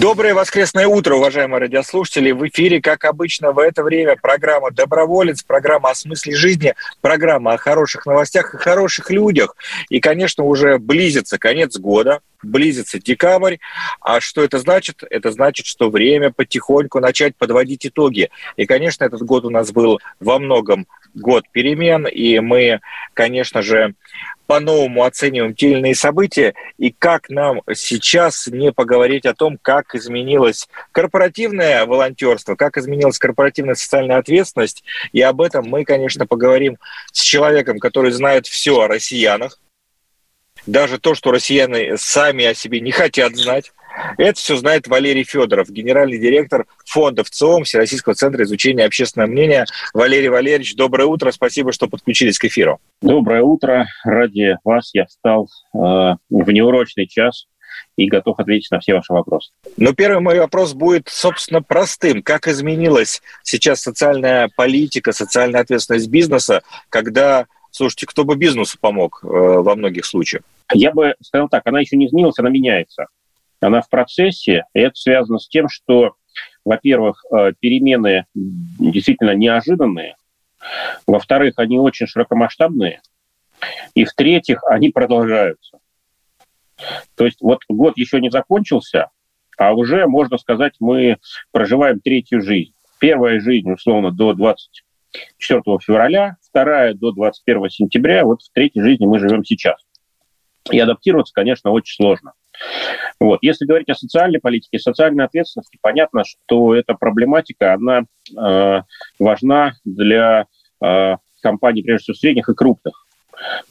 Доброе воскресное утро, уважаемые радиослушатели. В эфире, как обычно, в это время программа «Доброволец», программа о смысле жизни, программа о хороших новостях и хороших людях. И, конечно, уже близится конец года, близится декабрь. А что это значит? Это значит, что время потихоньку начать подводить итоги. И, конечно, этот год у нас был во многом год перемен, и мы, конечно же, по-новому оцениваем те или иные события, и как нам сейчас не поговорить о том, как изменилось корпоративное волонтерство, как изменилась корпоративная социальная ответственность, и об этом мы, конечно, поговорим с человеком, который знает все о россиянах, даже то, что россияне сами о себе не хотят знать, это все знает Валерий Федоров, генеральный директор фонда ВЦИОМ Всероссийского центра изучения общественного мнения. Валерий Валерьевич, доброе утро, спасибо, что подключились к эфиру. Доброе утро. Ради вас я встал э, в неурочный час и готов ответить на все ваши вопросы. Но первый мой вопрос будет, собственно, простым. Как изменилась сейчас социальная политика, социальная ответственность бизнеса, когда, слушайте, кто бы бизнесу помог э, во многих случаях? Я бы сказал так, она еще не изменилась, она меняется она в процессе, и это связано с тем, что, во-первых, э, перемены действительно неожиданные, во-вторых, они очень широкомасштабные, и в-третьих, они продолжаются. То есть вот год еще не закончился, а уже, можно сказать, мы проживаем третью жизнь. Первая жизнь, условно, до 24 февраля, вторая до 21 сентября, вот в третьей жизни мы живем сейчас. И адаптироваться, конечно, очень сложно. Вот. Если говорить о социальной политике, социальной ответственности, понятно, что эта проблематика, она э, важна для э, компаний, прежде всего, средних и крупных.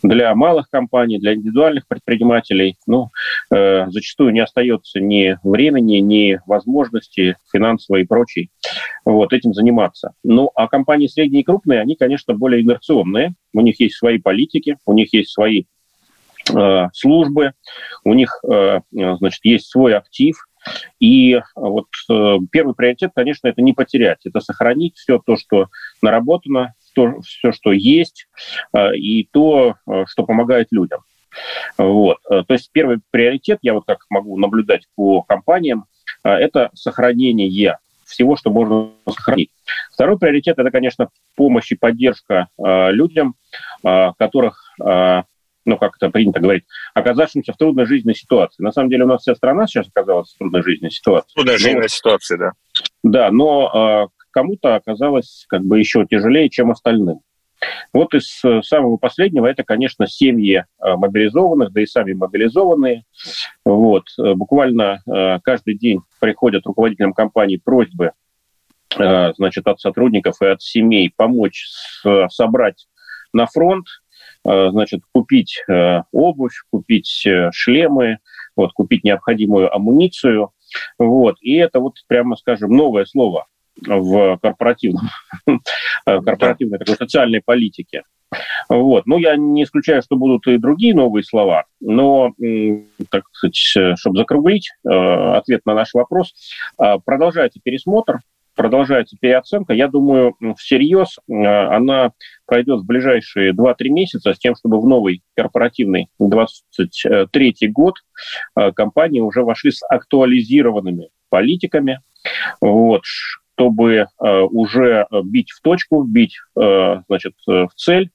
Для малых компаний, для индивидуальных предпринимателей, ну, э, зачастую не остается ни времени, ни возможности финансовой и прочей вот, этим заниматься. Ну, а компании средние и крупные, они, конечно, более инерционные. У них есть свои политики, у них есть свои службы, у них, э, значит, есть свой актив, и вот э, первый приоритет, конечно, это не потерять, это сохранить все то, что наработано, то, все, что есть, и то, что помогает людям. Вот. То есть первый приоритет, я вот как могу наблюдать по компаниям, это сохранение всего, что можно сохранить. Второй приоритет – это, конечно, помощь и поддержка людям, которых ну, как это принято говорить, оказавшимся в трудной жизненной ситуации. На самом деле у нас вся страна сейчас оказалась в трудной жизненной ситуации. Трудная жизненная ситуация, да. Да, но э, кому-то оказалось как бы еще тяжелее, чем остальным. Вот из э, самого последнего это, конечно, семьи э, мобилизованных, да и сами мобилизованные. Вот. Э, буквально каждый день приходят руководителям компании просьбы значит, от сотрудников и от семей помочь собрать на фронт значит, купить э, обувь, купить э, шлемы, вот, купить необходимую амуницию. Вот. И это вот, прямо скажем, новое слово в корпоративном, корпоративной такой социальной политике. Вот. Ну, я не исключаю, что будут и другие новые слова, но, так сказать, чтобы закруглить ответ на наш вопрос, продолжается пересмотр продолжается переоценка. Я думаю, всерьез э, она пройдет в ближайшие 2-3 месяца с тем, чтобы в новый корпоративный 23 год э, компании уже вошли с актуализированными политиками, вот, чтобы э, уже бить в точку, бить значит, в цель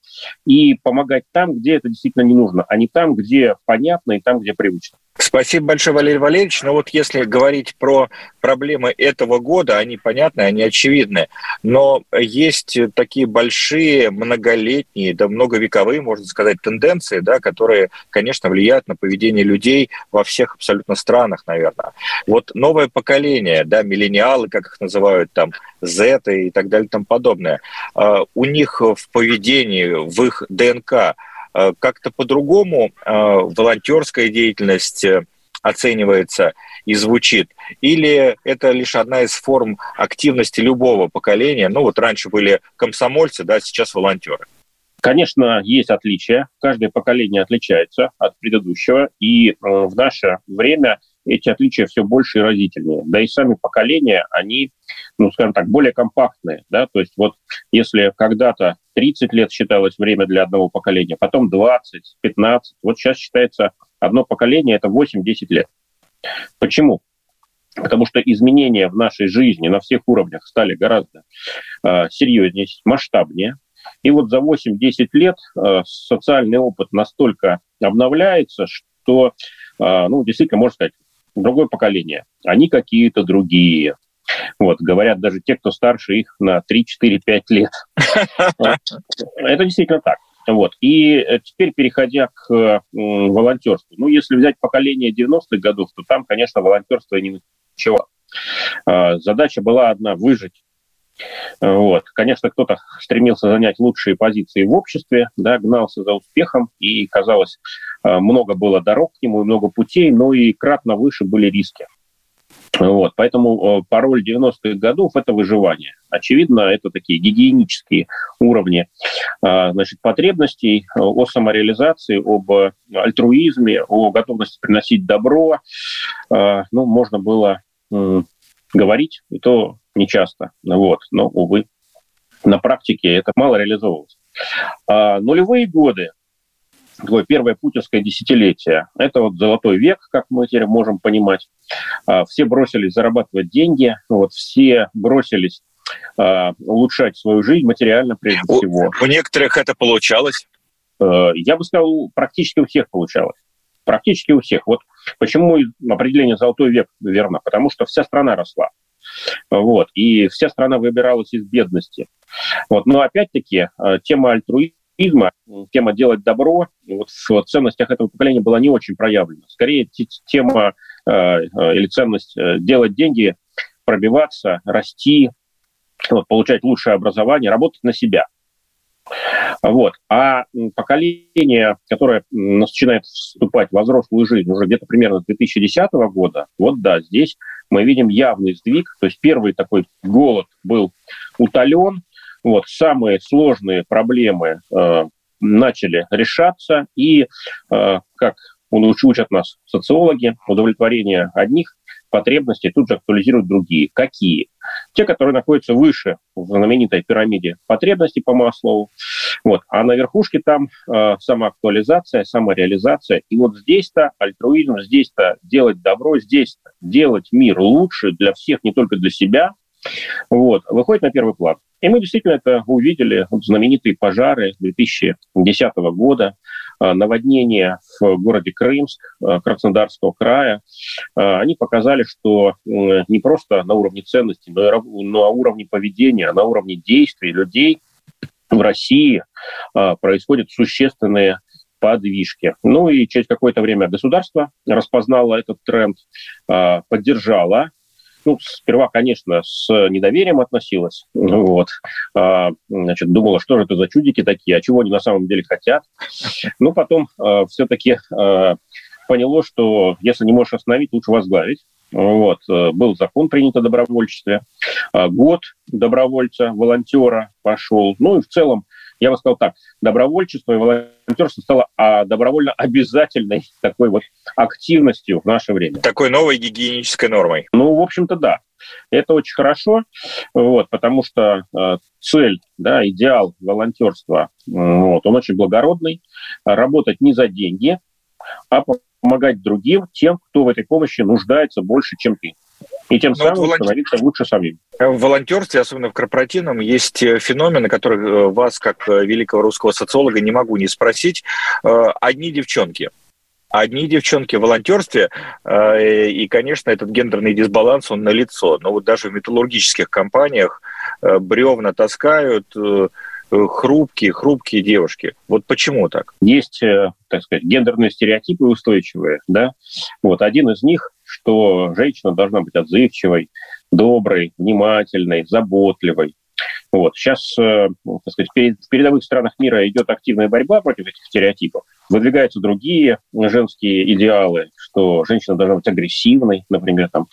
и помогать там, где это действительно не нужно, а не там, где понятно и там, где привычно. Спасибо большое, Валерий Валерьевич. Но вот если говорить про проблемы этого года, они понятны, они очевидны. Но есть такие большие, многолетние, да многовековые, можно сказать, тенденции, да, которые, конечно, влияют на поведение людей во всех абсолютно странах, наверное. Вот новое поколение, да, миллениалы, как их называют, там, Z и так далее и тому подобное, а, у них в поведении, в их ДНК – как-то по-другому э, волонтерская деятельность э, оценивается и звучит? Или это лишь одна из форм активности любого поколения? Ну вот раньше были комсомольцы, да, сейчас волонтеры. Конечно, есть отличия. Каждое поколение отличается от предыдущего. И в наше время эти отличия все больше и разительнее. Да и сами поколения, они, ну, скажем так, более компактные. Да? То есть вот если когда-то 30 лет считалось время для одного поколения, потом 20, 15, вот сейчас считается одно поколение – это 8-10 лет. Почему? Потому что изменения в нашей жизни на всех уровнях стали гораздо э, серьезнее, масштабнее. И вот за 8-10 лет э, социальный опыт настолько обновляется, что, э, ну, действительно, можно сказать, другое поколение. Они какие-то другие. Вот, говорят даже те, кто старше их на 3, 4, 5 лет. Это действительно так. Вот. И э, теперь, переходя к волонтерству. Ну, если взять поколение 90-х годов, то там, конечно, волонтерство не ничего. А, задача была одна – выжить. Вот. Конечно, кто-то стремился занять лучшие позиции в обществе, да, гнался за успехом, и, казалось, много было дорог к нему, много путей, но и кратно выше были риски. Вот, поэтому э, пароль 90-х годов – это выживание. Очевидно, это такие гигиенические уровни э, значит, потребностей о самореализации, об альтруизме, о готовности приносить добро. Э, ну, можно было говорить, и то нечасто. Вот, но, увы, на практике это мало реализовывалось. А нулевые годы такое первое путинское десятилетие. Это вот золотой век, как мы теперь можем понимать. А, все бросились зарабатывать деньги, вот, все бросились а, улучшать свою жизнь материально прежде у, всего. У некоторых это получалось? Э, я бы сказал, практически у всех получалось. Практически у всех. Вот почему определение «золотой век» верно. Потому что вся страна росла. Вот, и вся страна выбиралась из бедности. Вот, но опять-таки э, тема альтруизма пацифизма, тема делать добро вот в ценностях этого поколения была не очень проявлена. Скорее, тема э, э, или ценность э, делать деньги, пробиваться, расти, вот, получать лучшее образование, работать на себя. Вот. А поколение, которое начинает вступать в взрослую жизнь уже где-то примерно с 2010 года, вот да, здесь мы видим явный сдвиг. То есть первый такой голод был утолен, вот, самые сложные проблемы э, начали решаться, и, э, как учат нас социологи, удовлетворение одних потребностей тут же актуализируют другие. Какие? Те, которые находятся выше в знаменитой пирамиде потребностей по Маслову. Вот. А на верхушке там э, самоактуализация, самореализация. И вот здесь-то альтруизм, здесь-то делать добро, здесь делать мир лучше для всех, не только для себя, вот, выходит на первый план. И мы действительно это увидели, вот знаменитые пожары 2010 года, а, наводнения в городе Крымск, а, Краснодарского края, а, они показали, что не просто на уровне ценностей, но и на уровне поведения, на уровне действий людей в России происходят существенные подвижки. Ну и через какое-то время государство распознало этот тренд, поддержало ну, сперва, конечно, с недоверием относилась, вот, а, значит, думала, что же это за чудики такие, а чего они на самом деле хотят. Ну, потом а, все-таки а, поняло, что если не можешь остановить, лучше возглавить. Вот. Э, был закон принят о добровольчестве. А, год добровольца, волонтера пошел. Ну и в целом я бы сказал так, добровольчество и волонтерство стало а, добровольно обязательной такой вот активностью в наше время. Такой новой гигиенической нормой. Ну, в общем-то, да. Это очень хорошо, вот, потому что э, цель, да, идеал волонтерства, вот, он очень благородный. Работать не за деньги, а помогать другим, тем, кто в этой помощи нуждается больше, чем ты и тем ну, самым вот волонтер... становиться лучше самим. В волонтерстве, особенно в корпоративном, есть э, феномены, которые э, вас, как э, великого русского социолога, не могу не спросить. Одни девчонки. Одни девчонки в волонтерстве, и, конечно, этот гендерный дисбаланс, он налицо. Но вот даже в металлургических компаниях бревна таскают, хрупкие, хрупкие девушки. Вот почему так? Есть, так сказать, гендерные стереотипы устойчивые, да. Вот один из них что женщина должна быть отзывчивой, доброй, внимательной, заботливой. Вот. Сейчас, э, так сказать, в передовых странах мира идет активная борьба против этих стереотипов. Выдвигаются другие женские идеалы, что женщина должна быть агрессивной, например, там,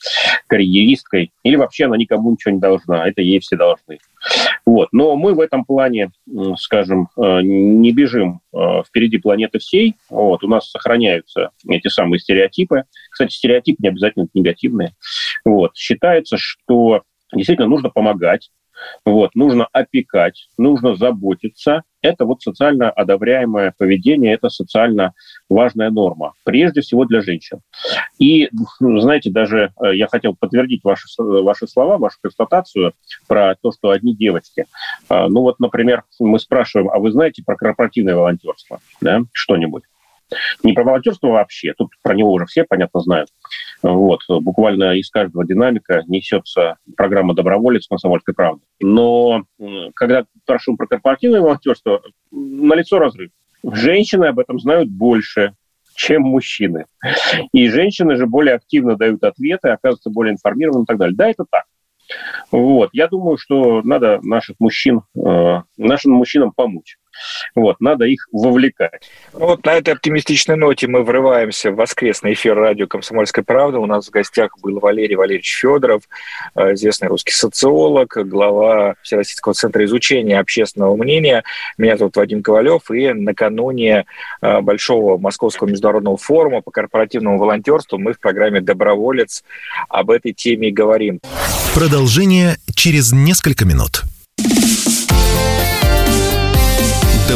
карьеристкой, или вообще она никому ничего не должна, это ей все должны. Вот. Но мы в этом плане, скажем, э, не бежим э, впереди планеты всей. Вот. У нас сохраняются эти самые стереотипы. Кстати, стереотипы не обязательно негативные. Вот. Считается, что действительно нужно помогать, вот, нужно опекать, нужно заботиться. Это вот социально одобряемое поведение, это социально важная норма, прежде всего для женщин. И, знаете, даже э, я хотел подтвердить ваши, ваши слова, вашу констатацию про то, что одни девочки. А, ну вот, например, мы спрашиваем, а вы знаете про корпоративное волонтерство? Да? Что-нибудь? Не про волонтерство вообще, тут про него уже все, понятно, знают. Вот, буквально из каждого динамика несется программа «Доброволец» комсомольской правды. Но когда спрашиваем про корпоративное волонтерство, налицо разрыв. Женщины об этом знают больше, чем мужчины. И женщины же более активно дают ответы, оказываются более информированы и так далее. Да, это так. Вот. Я думаю, что надо наших мужчин, э, нашим мужчинам помочь. Вот, надо их вовлекать. Ну вот на этой оптимистичной ноте мы врываемся в воскресный эфир радио «Комсомольская правда». У нас в гостях был Валерий Валерьевич Федоров, э, известный русский социолог, глава Всероссийского центра изучения общественного мнения. Меня зовут Вадим Ковалев, и накануне э, Большого Московского международного форума по корпоративному волонтерству мы в программе «Доброволец» об этой теме и говорим. Продолжение через несколько минут.